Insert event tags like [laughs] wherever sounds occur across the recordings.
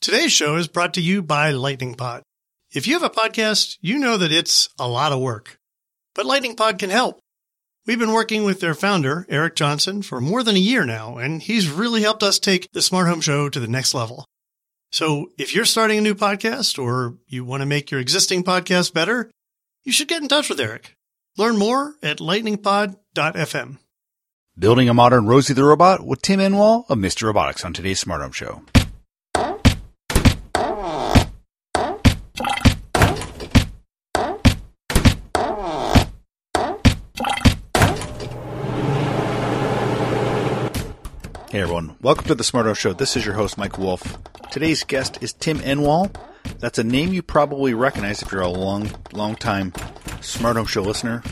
Today's show is brought to you by Lightning Pod. If you have a podcast, you know that it's a lot of work, but Lightning Pod can help. We've been working with their founder, Eric Johnson, for more than a year now, and he's really helped us take the Smart Home Show to the next level. So if you're starting a new podcast or you want to make your existing podcast better, you should get in touch with Eric. Learn more at lightningpod.fm. Building a modern Rosie the Robot with Tim Enwall of Misty Robotics on today's Smart Home Show. Hey everyone, welcome to the Smart Home Show. This is your host, Mike Wolf. Today's guest is Tim Enwall. That's a name you probably recognize if you're a long, long time Smart Home Show listener.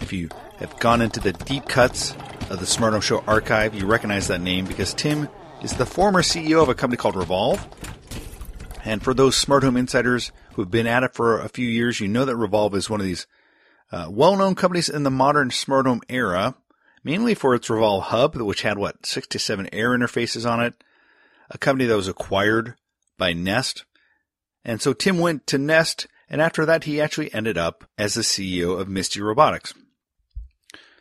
If you have gone into the deep cuts of the Smart Home Show archive, you recognize that name because Tim is the former CEO of a company called Revolv. And for those smart home insiders who have been at it for a few years, you know that Revolv is one of these uh, well-known companies in the modern smart home era, mainly for its Revolv Hub, which had what six to seven air interfaces on it. A company that was acquired by Nest. And so Tim went to Nest, and after that, he actually ended up as the CEO of Misty Robotics.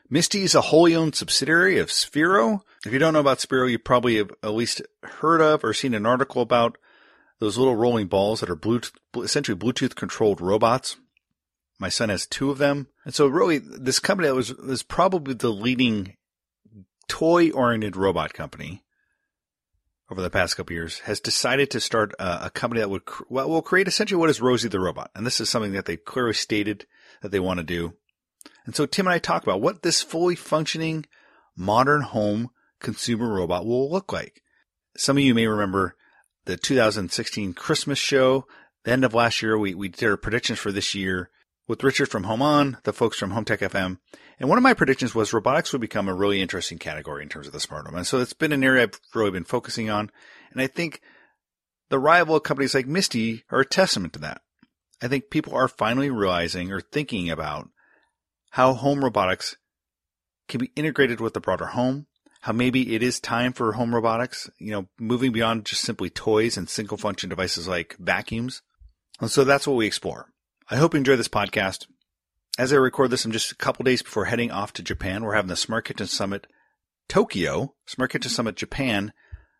Misty is a wholly owned subsidiary of Sphero. If you don't know about Sphero, you probably have at least heard of or seen an article about those little rolling balls that are Bluetooth, essentially Bluetooth controlled robots. My son has two of them. And so really this company that was, was probably the leading toy oriented robot company over the past couple years has decided to start a, a company that would, well, will create essentially what is Rosie the robot. And this is something that they clearly stated that they want to do. And so Tim and I talk about what this fully functioning modern home consumer robot will look like. Some of you may remember the 2016 Christmas show. The end of last year, we, we did our predictions for this year with Richard from Home On, the folks from Home Tech FM. And one of my predictions was robotics would become a really interesting category in terms of the smart home. And so it's been an area I've really been focusing on. And I think the rival companies like Misty are a testament to that. I think people are finally realizing or thinking about how home robotics can be integrated with the broader home, how maybe it is time for home robotics, you know, moving beyond just simply toys and single function devices like vacuums. And so that's what we explore. I hope you enjoy this podcast. As I record this, I'm just a couple days before heading off to Japan. We're having the Smart Kitchen Summit Tokyo, Smart Kitchen Summit Japan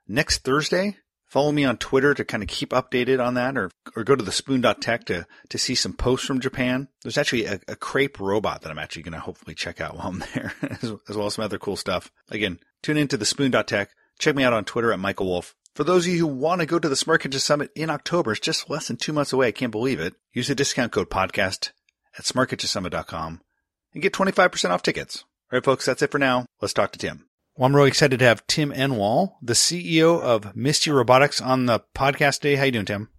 next Thursday. Follow me on Twitter to kind of keep updated on that or, or go to the spoon.tech to, to see some posts from Japan. There's actually a, a crepe robot that I'm actually going to hopefully check out while I'm [laughs] there, as, as well as some other cool stuff. Again, tune into the spoon.tech. Check me out on Twitter at Michael Wolf. For those of you who want to go to the Smart Kitchen Summit in October, it's just less than two months away. I can't believe it. Use the discount code podcast at smartkitchensummit.com and get 25% off tickets. All right, folks, that's it for now. Let's talk to Tim. Well, I'm really excited to have Tim Enwall, the CEO of Misty Robotics, on the podcast today. How you doing, Tim?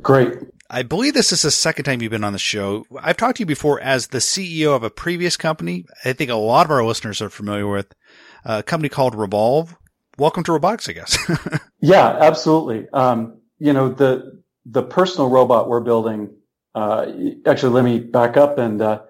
Great. I believe this is the second time you've been on the show. I've talked to you before as the CEO of a previous company. I think a lot of our listeners are familiar with uh, a company called Revolv. Welcome to robotics, I guess. [laughs] yeah, absolutely. Um, you know, the, the personal robot we're building, uh, actually, let me back up and, uh,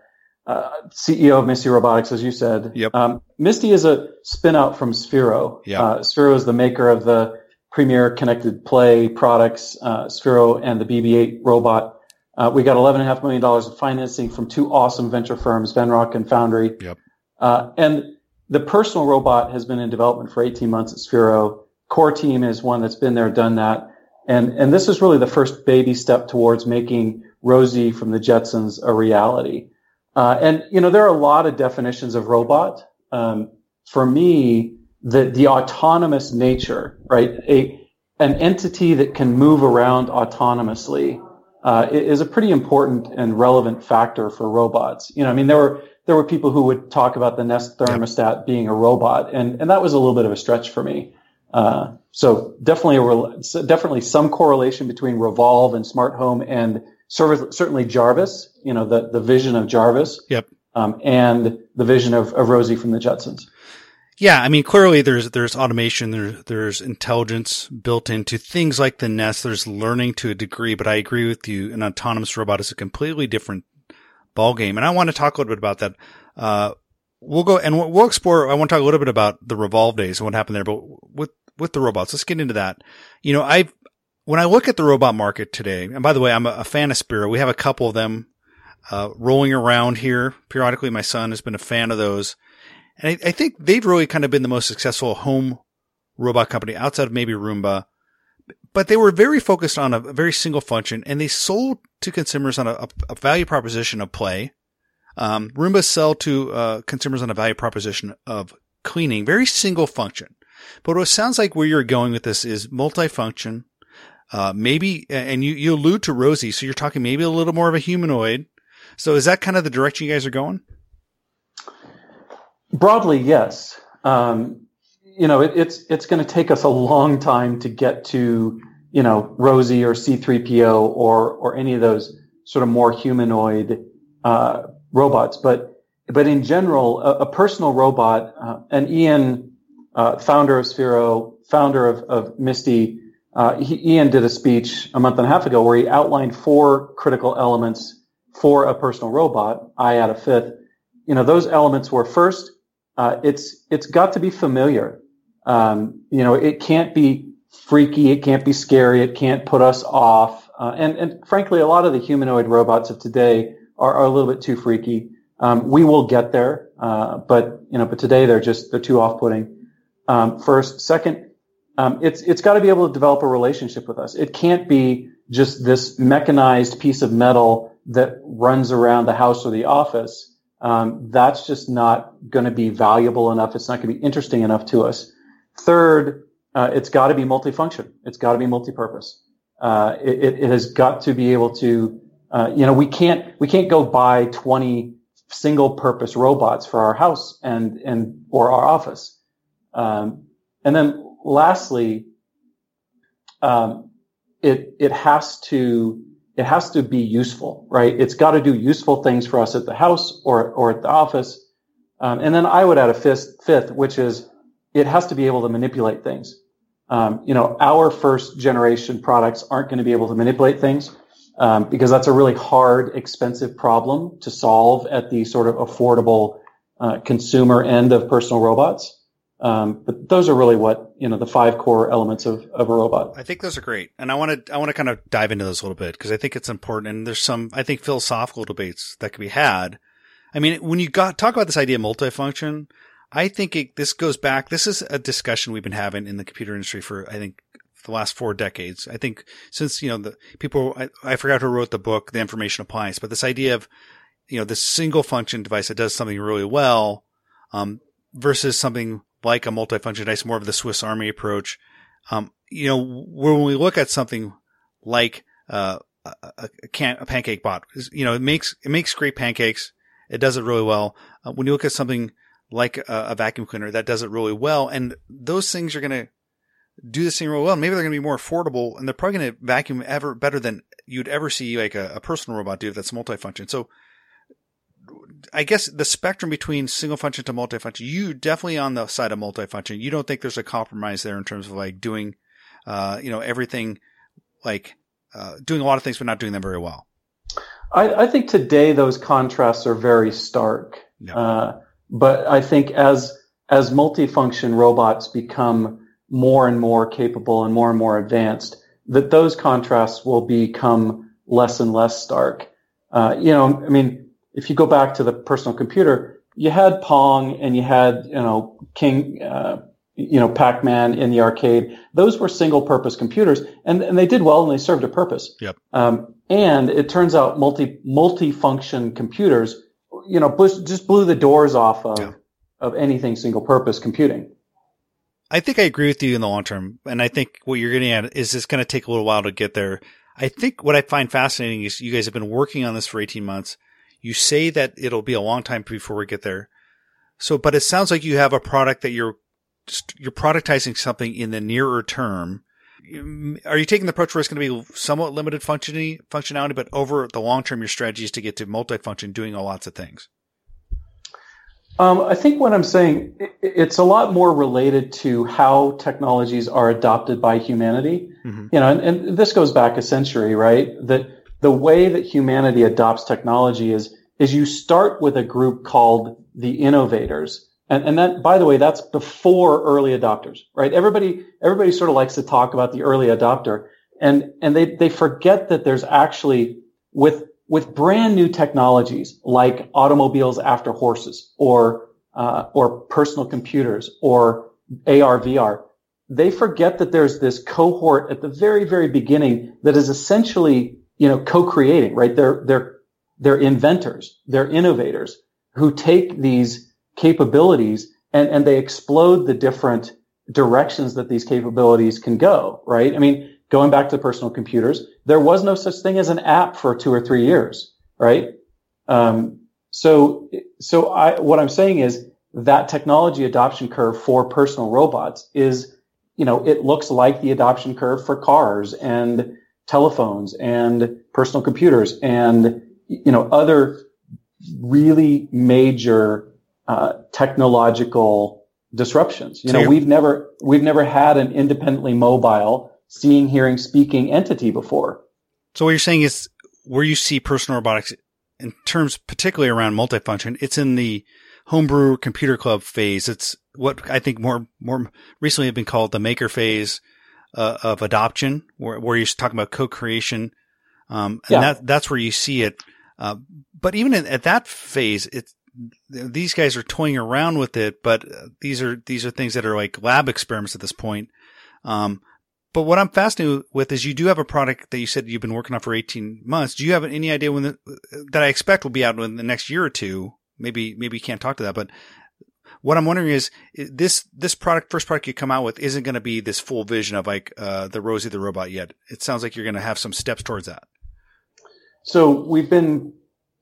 uh, CEO of Misty Robotics, as you said. Yep. Um, Misty is a spin out from Sphero. Yeah. Uh, Sphero is the maker of the premier connected play products, uh, Sphero and the BB-8 robot. Uh, we got $11.5 million of financing from two awesome venture firms, Venrock and Foundry. Yep. Uh, and the personal robot has been in development for 18 months at Sphero. Core team is one that's been there, done that. And, and this is really the first baby step towards making Rosie from the Jetsons a reality. Uh, and you know there are a lot of definitions of robot. Um, for me, the the autonomous nature, right? A an entity that can move around autonomously uh, is a pretty important and relevant factor for robots. You know, I mean, there were there were people who would talk about the Nest thermostat being a robot, and and that was a little bit of a stretch for me. Uh, so definitely a definitely some correlation between Revolv and smart home and service, certainly Jarvis, you know, the, the vision of Jarvis. Yep. Um, and the vision of, of Rosie from the Jetsons. Yeah, I mean, clearly there's there's automation, there's there's intelligence built into things like the Nest. There's learning to a degree, but I agree with you. An autonomous robot is a completely different ball game, and I want to talk a little bit about that. Uh, we'll go and we'll, explore. I want to talk a little bit about the Revolv days and what happened there, but with with the robots, let's get into that. You know, I've when I look at the robot market today, and by the way, I'm a, a fan of Sphero. We have a couple of them uh, rolling around here periodically. My son has been a fan of those. And I, I, think they've really kind of been the most successful home robot company outside of maybe Roomba. But they were very focused on a, very single function and they sold to consumers on a, a value proposition of play. Um, Roomba sell to uh, consumers on a value proposition of cleaning, very single function. But what it sounds like where you're going with this is multifunction. Uh, maybe, and you, you allude to Rosie, so you're talking maybe a little more of a humanoid. So is that kind of the direction you guys are going? Broadly, yes. Um, you know, it, it's it's going to take us a long time to get to you know Rosie or C3PO or or any of those sort of more humanoid uh, robots, but but in general, a, a personal robot, uh, and Ian, uh, founder of Sphero, founder of, of Misty, uh, he, Ian did a speech a month and a half ago where he outlined four critical elements for a personal robot. I add a fifth. You know, those elements were first, uh, it's it's got to be familiar. Um, you know, it can't be freaky, it can't be scary, it can't put us off. Uh, and and frankly, a lot of the humanoid robots of today are, are a little bit too freaky. Um, we will get there, uh, but you know, but today they're just they're too off-putting. Um, first, second, um, it's it's got to be able to develop a relationship with us. It can't be just this mechanized piece of metal that runs around the house or the office. Um, that's just not going to be valuable enough. It's not going to be interesting enough to us. Third, uh, it's got to be multifunction. It's got to be multipurpose. Uh, it, it, has got to be able to, uh, you know, we can't we can't go buy 20 single purpose robots for our house and, and, or our office. Um, and then lastly, um, it, it has to, it has to be useful, right? It's got to do useful things for us at the house or, or at the office. Um, and then I would add a fifth, fifth, which is it has to be able to manipulate things. Um, you know, our first generation products aren't going to be able to manipulate things um, because that's a really hard, expensive problem to solve at the sort of affordable uh, consumer end of personal robots. Um, but those are really what you know the five core elements of, of a robot. I think those are great, and I want to I want to kind of dive into those a little bit because I think it's important. And there's some I think philosophical debates that could be had. I mean, when you got talk about this idea of multifunction, I think it, this goes back. This is a discussion we've been having in the computer industry for I think the last four decades. I think since, you know, the people, I, I forgot who wrote the book, The Information Appliance, but this idea of, you know, this single function device that does something really well, um, versus something like a multifunction device, more of the Swiss Army approach. Um, you know, when we look at something like, uh, a, a, can, a pancake bot, you know, it makes, it makes great pancakes. It does it really well. Uh, when you look at something like a, a, vacuum cleaner that does it really well, and those things are going to do this thing real well. Maybe they're going to be more affordable and they're probably going to vacuum ever better than you'd ever see like a, a personal robot do if that's multifunction. So I guess the spectrum between single function to multifunction, you definitely on the side of multifunction. You don't think there's a compromise there in terms of like doing, uh, you know, everything like, uh, doing a lot of things, but not doing them very well. I, I think today those contrasts are very stark. Yeah. Uh, but I think as, as multifunction robots become more and more capable and more and more advanced, that those contrasts will become less and less stark. Uh, you know, I mean, if you go back to the personal computer, you had Pong and you had, you know, King, uh, you know, Pac-Man in the arcade. Those were single-purpose computers, and, and they did well and they served a purpose. Yep. Um, and it turns out multi multi-function computers, you know, just blew the doors off of yeah. of anything single-purpose computing. I think I agree with you in the long term. And I think what you're getting at is it's going to take a little while to get there. I think what I find fascinating is you guys have been working on this for 18 months. You say that it'll be a long time before we get there. So, but it sounds like you have a product that you're you're productizing something in the nearer term. Are you taking the approach where it's going to be somewhat limited functionality, functionality, but over the long term, your strategy is to get to multifunction, doing lots of things? Um, I think what I'm saying, it's a lot more related to how technologies are adopted by humanity. Mm-hmm. You know, and, and, this goes back a century, right? That the way that humanity adopts technology is, is you start with a group called the innovators. And, and that, by the way, that's before early adopters, right? Everybody, everybody sort of likes to talk about the early adopter. And, and they, they forget that there's actually with, with brand new technologies like automobiles after horses or, uh, or personal computers or AR, VR, they forget that there's this cohort at the very, very beginning that is essentially, you know, co-creating, right? They're, they're, they're inventors, they're innovators who take these capabilities and, and they explode the different directions that these capabilities can go, right? I mean, going back to personal computers, there was no such thing as an app for two or three years, right? Um, so, so I, what I'm saying is that technology adoption curve for personal robots is, you know, it looks like the adoption curve for cars and telephones and personal computers and, you know, other really major uh, technological disruptions. You so know, we've never we've never had an independently mobile seeing, hearing, speaking entity before. So what you're saying is where you see personal robotics in terms particularly around multifunction, it's in the homebrew computer club phase. It's what I think more more recently have been called the maker phase uh, of adoption, where, where you're talking about co-creation, um, and yeah. that that's where you see it. Uh, but even in, at that phase, it's these guys are toying around with it, but these are these are things that are like lab experiments at this point. Um, but what I'm fascinated with is you do have a product that you said you've been working on for 18 months. Do you have any idea when the, that I expect will be out in the next year or two? Maybe maybe you can't talk to that, but what I'm wondering is this this product first product you come out with isn't going to be this full vision of like uh, the Rosie the robot yet. It sounds like you're going to have some steps towards that. So we've been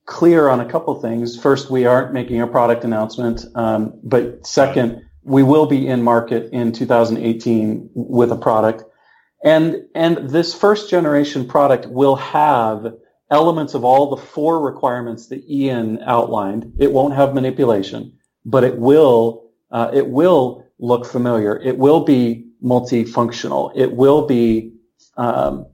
clear on a couple things. First, we aren't making a product announcement, um, but second, we will be in market in 2018 with a product, and and this first generation product will have elements of all the four requirements that Ian outlined. It won't have manipulation, but it will uh, it will look familiar. It will be multifunctional. It will be um,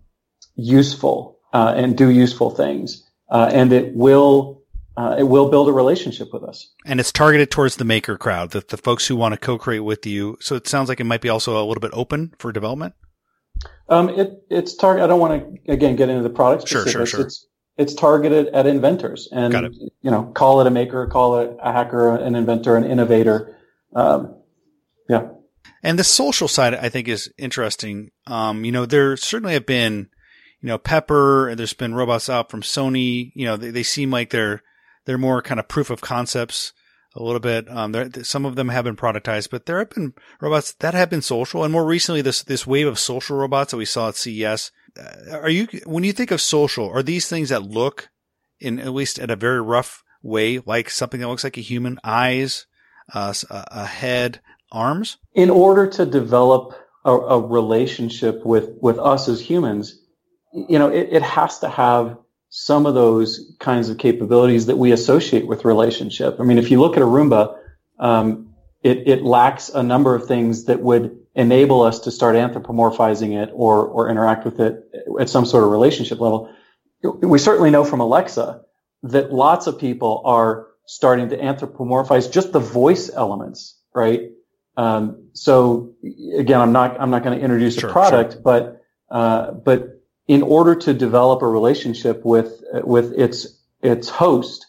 useful uh, and do useful things uh, and it will uh, it will build a relationship with us. And it's targeted towards the maker crowd, the, the folks who want to co-create with you. So it sounds like it might be also a little bit open for development. Um, it it's target. I don't want to again get into the product. Sure, sure, sure. It's it's targeted at inventors, and you know, call it a maker, call it a hacker, an inventor, an innovator. Um, yeah. And the social side, I think, is interesting. Um, you know, there certainly have been you know, Pepper, there's been robots out from Sony. You know, they, they seem like they're they're more kind of proof of concepts a little bit. Um, some of them have been productized, but there have been robots that have been social, and more recently, this this wave of social robots that we saw at CES. Uh, are you when you think of social, are these things that look in at least at a very rough way like something that looks like a human? Eyes, uh, a head, arms. In order to develop a, a relationship with with us as humans, you know, it, it has to have some of those kinds of capabilities that we associate with relationship. I mean, if you look at a Roomba, um, it, it lacks a number of things that would enable us to start anthropomorphizing it or, or interact with it at some sort of relationship level. We certainly know from Alexa that lots of people are starting to anthropomorphize just the voice elements, right? Um, so again, I'm not, I'm not going to introduce sure, a product, sure. but, uh, but in order to develop a relationship with with its its host,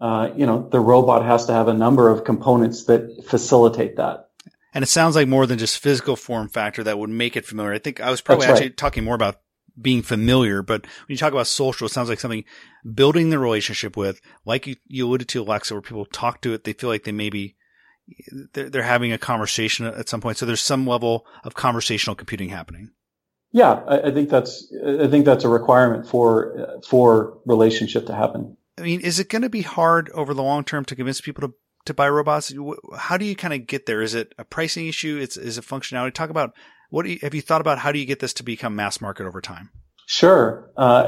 uh, you know, the robot has to have a number of components that facilitate that. And it sounds like more than just physical form factor that would make it familiar. I think I was probably That's actually right. talking more about being familiar, but when you talk about social, it sounds like something building the relationship with, like you, you alluded to Alexa, where people talk to it, they feel like they maybe they're, they're having a conversation at some point. So there's some level of conversational computing happening. Yeah, I, I, think that's I think that's a requirement for for relationship to happen. I mean, is it going to be hard over the long term to convince people to to buy robots? How do you kind of get there? Is it a pricing issue? It's is it functionality? Talk about what you, have you thought about? How do you get this to become mass market over time? Sure. Uh,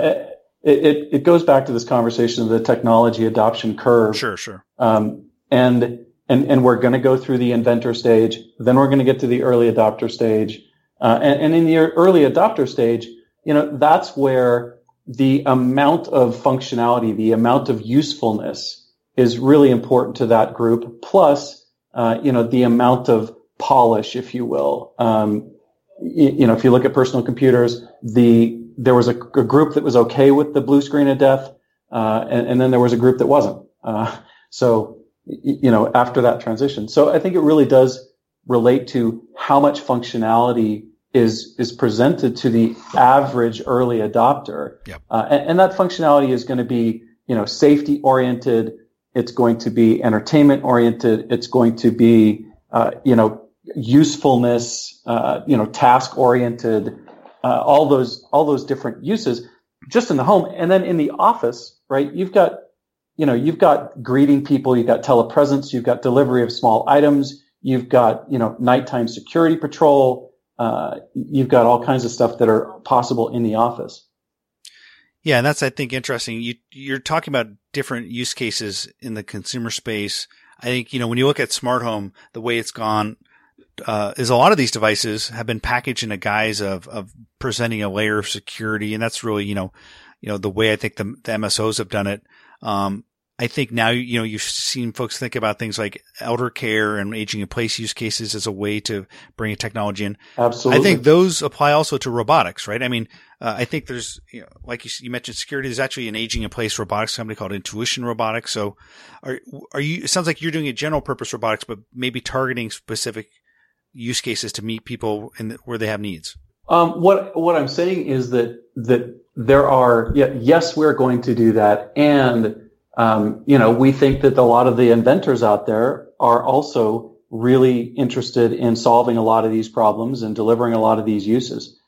it, it, it goes back to this conversation of the technology adoption curve. Sure, sure. Um, and and and we're going to go through the inventor stage, then we're going to get to the early adopter stage, uh, and, and, in the early adopter stage, you know, that's where the amount of functionality, the amount of usefulness is really important to that group. Plus, uh, you know, the amount of polish, if you will. Um, you know, if you look at personal computers, the there was a, a group that was okay with the blue screen of death, uh, and, and, then there was a group that wasn't. Uh, so, you know, after that transition, so I think it really does relate to how much functionality is is presented to the average early adopter, yep. uh, and, and, that functionality is going to be, you know, safety oriented. It's going to be entertainment oriented. It's going to be, uh, you know, usefulness, uh, you know, task oriented, uh, all those all those different uses just in the home, and then in the office, right? You've got you know you've got greeting people, you've got telepresence, you've got delivery of small items, you've got you know nighttime security patrol. Uh, you've got all kinds of stuff that are possible in the office. Yeah, and that's I think interesting. You you're talking about different use cases in the consumer space. I think you know when you look at smart home, the way it's gone uh, is a lot of these devices have been packaged in a guise of, of presenting a layer of security. And that's really, you know, you know, the way I think the, the MSOs have done it. Um, I think now, you know, you've seen folks think about things like elder care and aging in place use cases as a way to bring a technology in. Absolutely. I think those apply also to robotics, right? I mean, uh, I think there's, you know, like you, you, mentioned security, there's actually an aging in place robotics company called Intuition Robotics. So are, are you, it sounds like you're doing a general purpose robotics, but maybe targeting specific use cases to meet people in the, where they have needs? Um, what what I'm saying is that that there are yeah, yes we're going to do that and um, you know we think that a lot of the inventors out there are also really interested in solving a lot of these problems and delivering a lot of these uses.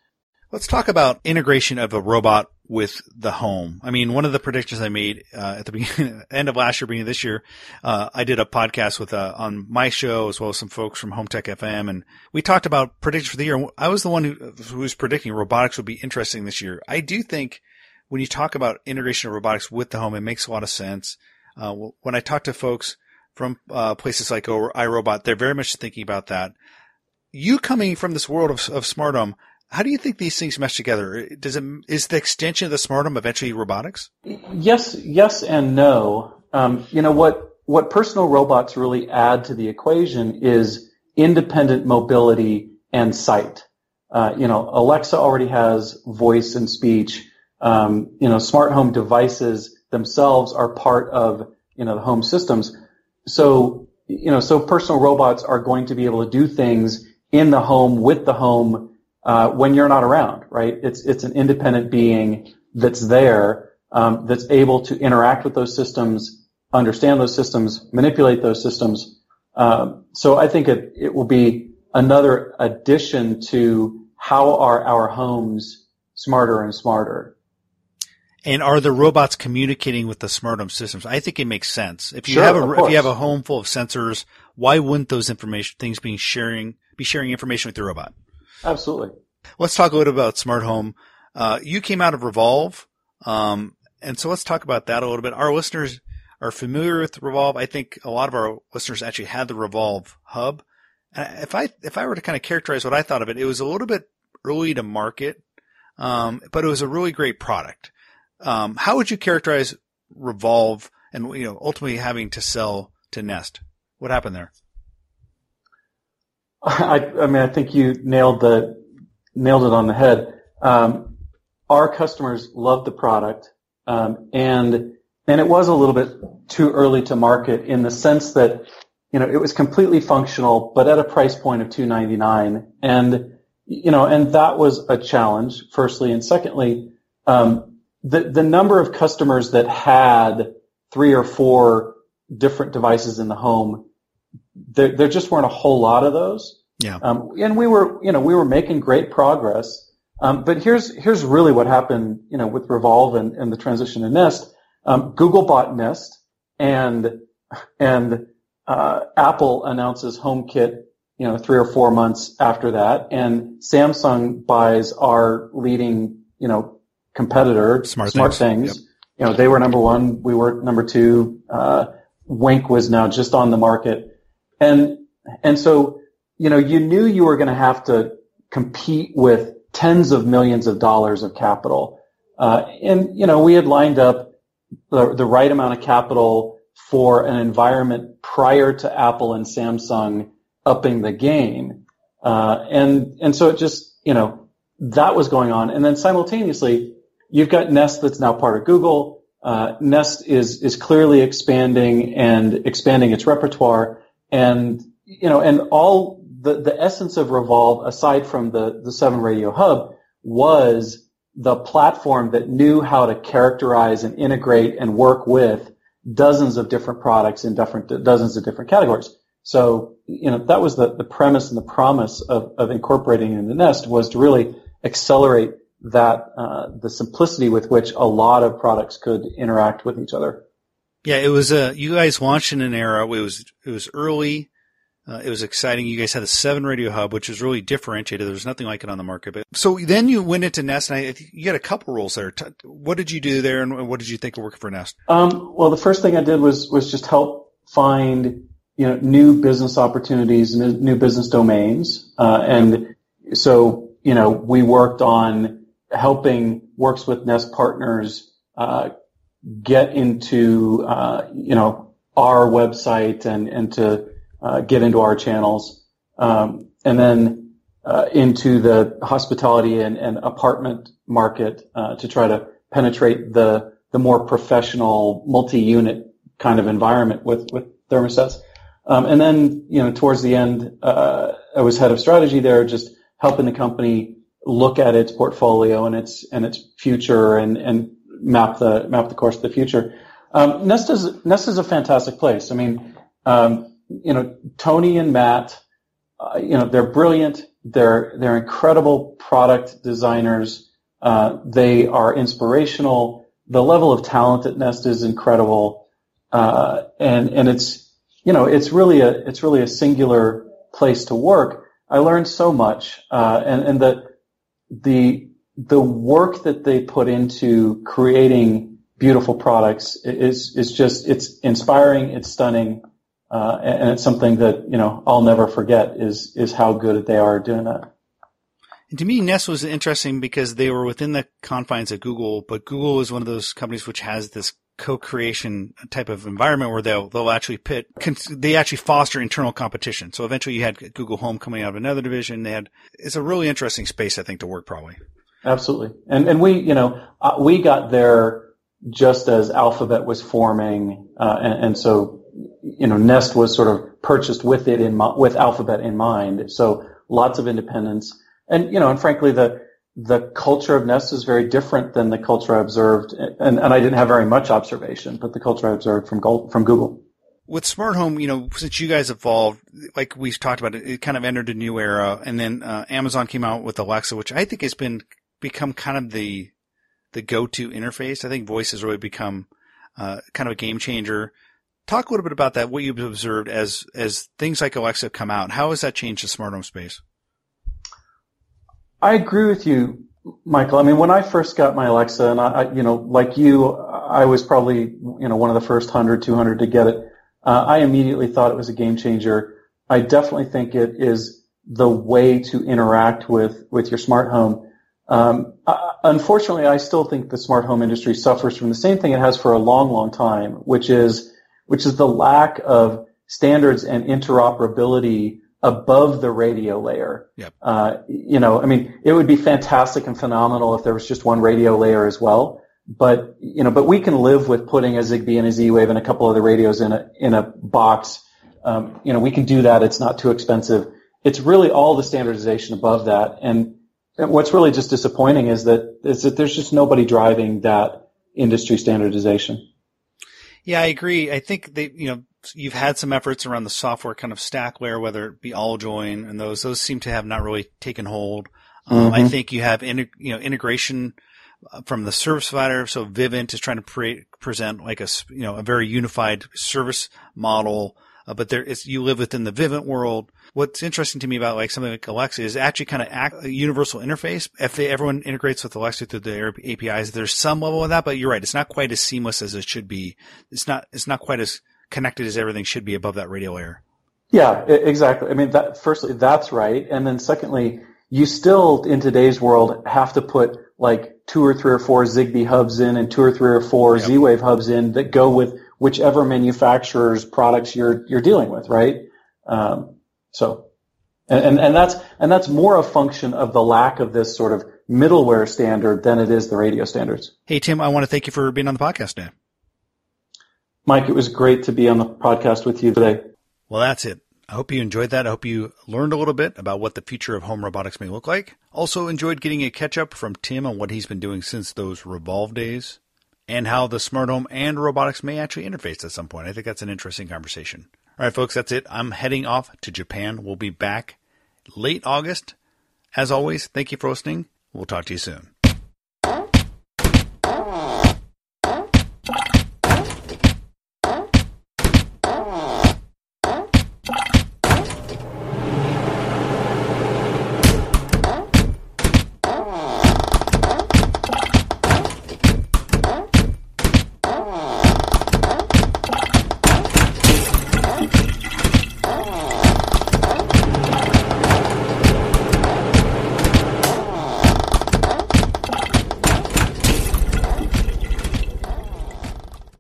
Let's talk about integration of a robot with the home. I mean, one of the predictions I made uh, at the beginning, [laughs] end of last year, beginning of this year, uh, I did a podcast with uh, on my show as well as some folks from Home Tech FM, and we talked about predictions for the year. I was the one who, who was predicting robotics would be interesting this year. I do think when you talk about integration of robotics with the home, it makes a lot of sense. Uh, when I talk to folks from uh, places like iRobot, they're very much thinking about that. You coming from this world of, of smart home, how do you think these things mesh together? Does it is the extension of the smart home eventually robotics? Yes, yes, and no. Um, you know what? What personal robots really add to the equation is independent mobility and sight. Uh, you know, Alexa already has voice and speech. Um, you know, smart home devices themselves are part of you know the home systems. So you know, so personal robots are going to be able to do things in the home with the home uh, when you're not around, right? It's it's an independent being that's there, um, that's able to interact with those systems, understand those systems, manipulate those systems. Um, so I think it it will be another addition to how are our homes smarter and smarter. And are the robots communicating with the smart home systems? I think it makes sense. If you sure, have a if you have a home full of sensors, why wouldn't those information things being sharing be sharing information with your robot? Absolutely. Let's talk a little bit about smart home. Uh, you came out of Revolv, um, and so let's talk about that a little bit. Our listeners are familiar with Revolv. I think a lot of our listeners actually had the Revolv hub. And if I if I were to kind of characterize what I thought of it, it was a little bit early to market, um, but it was a really great product. Um, how would you characterize Revolv and you know ultimately having to sell to Nest? What happened there? I, I mean, I think you nailed the nailed it on the head. Um, our customers loved the product, um, and and it was a little bit too early to market in the sense that you know it was completely functional, but at a price point of two ninety nine, and you know, and that was a challenge. Firstly, and secondly, um, the the number of customers that had three or four different devices in the home there, there just weren't a whole lot of those. Yeah. Um, and we were, you know, we were making great progress. Um, but here's here's really what happened, you know, with Revolv and, and the transition to Nest. Um, Google bought Nest, and and uh, Apple announces HomeKit, you know, three or four months after that, and Samsung buys our leading, you know, competitor, Smart, SmartThings. Things. Yep. You know, they were number one, we were number two. Uh, Wink was now just on the market. And, and so, you know, you knew you were going to have to compete with tens of millions of dollars of capital. Uh, and, you know, we had lined up the, the right amount of capital for an environment prior to Apple and Samsung upping the game. Uh, and, and so it just, you know, that was going on. And then simultaneously, you've got Nest that's now part of Google. Uh, Nest is is clearly expanding and expanding its repertoire, and you know, and all the the essence of Revolv, aside from the the Seven Radio Hub, was the platform that knew how to characterize and integrate and work with dozens of different products in different dozens of different categories. So, you know, that was the, the premise and the promise of, of incorporating in the Nest was to really accelerate that, uh, the simplicity with which a lot of products could interact with each other. Yeah, it was, uh, you guys launched in an era, it was, it was early, uh, it was exciting. You guys had a seven radio hub, which was really differentiated. There was nothing like it on the market. But so then you went into Nest, and I, you had a couple roles there. What did you do there, and what did you think of working for Nest? Um, well, the first thing I did was was just help find you know new business opportunities, new, new business domains, uh, and so you know we worked on helping works with Nest partners uh, get into uh, you know our website and and to uh, get into our channels, um, and then uh, into the hospitality and, and apartment market uh, to try to penetrate the the more professional multi-unit kind of environment with with thermostats. Um, and then you know towards the end, uh, I was head of strategy there, just helping the company look at its portfolio and its and its future and and map the map the course of the future. Um, Nest is Nest is a fantastic place. I mean, um, you know, Tony and Matt, uh, you know, they're brilliant. They're they're incredible product designers. Uh, they are inspirational. The level of talent at Nest is incredible, uh, and and it's you know it's really a it's really a singular place to work. I learned so much, uh, and and the the the work that they put into creating beautiful products is is just it's inspiring. It's stunning. Uh, and it's something that you know I'll never forget is is how good they are doing that. And to me, Nest was interesting because they were within the confines of Google, but Google is one of those companies which has this co-creation type of environment where they'll they'll actually pit they actually foster internal competition. So eventually, you had Google Home coming out of another division. They had it's a really interesting space, I think, to work probably. Absolutely, and and we you know uh, we got there just as Alphabet was forming, uh, and, and so you know, Nest was sort of purchased with it in with Alphabet in mind. So lots of independence, and you know, and frankly, the the culture of Nest is very different than the culture I observed, and, and I didn't have very much observation, but the culture I observed from from Google. With smart home, you know, since you guys evolved, like we've talked about, it, it kind of entered a new era, and then uh, Amazon came out with Alexa, which I think has been become kind of the the go-to interface. I think voice has really become uh, kind of a game changer. Talk a little bit about that, what you've observed as as things like Alexa come out. How has that changed the smart home space? I agree with you, Michael. I mean, when I first got my Alexa, and I, you know, like you, I was probably, you know, one of the first 100, 200 to get it. Uh, I immediately thought it was a game changer. I definitely think it is the way to interact with, with your smart home. Um, unfortunately, I still think the smart home industry suffers from the same thing it has for a long, long time, which is which is the lack of standards and interoperability above the radio layer. Yep. Uh, you know, I mean, it would be fantastic and phenomenal if there was just one radio layer as well. But you know, but we can live with putting a Zigbee and a Z-Wave and a couple other radios in a in a box. Um, you know, we can do that. It's not too expensive. It's really all the standardization above that. And, and what's really just disappointing is that is that there's just nobody driving that industry standardization. Yeah, I agree. I think they, you know, you've had some efforts around the software kind of stack layer, whether it be AllJoyn and those, those seem to have not really taken hold. Um, mm-hmm. I think you have, you know, integration uh, from the service provider. So Vivint is trying to pre- present like a, you know, a very unified service model uh, but there is, you live within the Vivint world. What's interesting to me about like something like Alexa is actually kind of act, a universal interface. If they, everyone integrates with Alexa through the APIs, there's some level of that, but you're right. It's not quite as seamless as it should be. It's not, it's not quite as connected as everything should be above that radio layer. Yeah, exactly. I mean, that, firstly, that's right. And then secondly, you still in today's world have to put like two or three or four Zigbee hubs in and two or three or four yep. Z-Wave hubs in that go with whichever manufacturer's products you're you're dealing with, right? Um, so. And, and, and that's and that's more a function of the lack of this sort of middleware standard than it is the radio standards. Hey Tim, I want to thank you for being on the podcast today. Mike, it was great to be on the podcast with you today. Well, that's it. I hope you enjoyed that. I hope you learned a little bit about what the future of home robotics may look like. Also enjoyed getting a catch up from Tim on what he's been doing since those Revolv days and how the smart home and robotics may actually interface at some point. I think that's an interesting conversation. All right, folks, that's it. I'm heading off to Japan. We'll be back late August. As always, thank you for listening. We'll talk to you soon.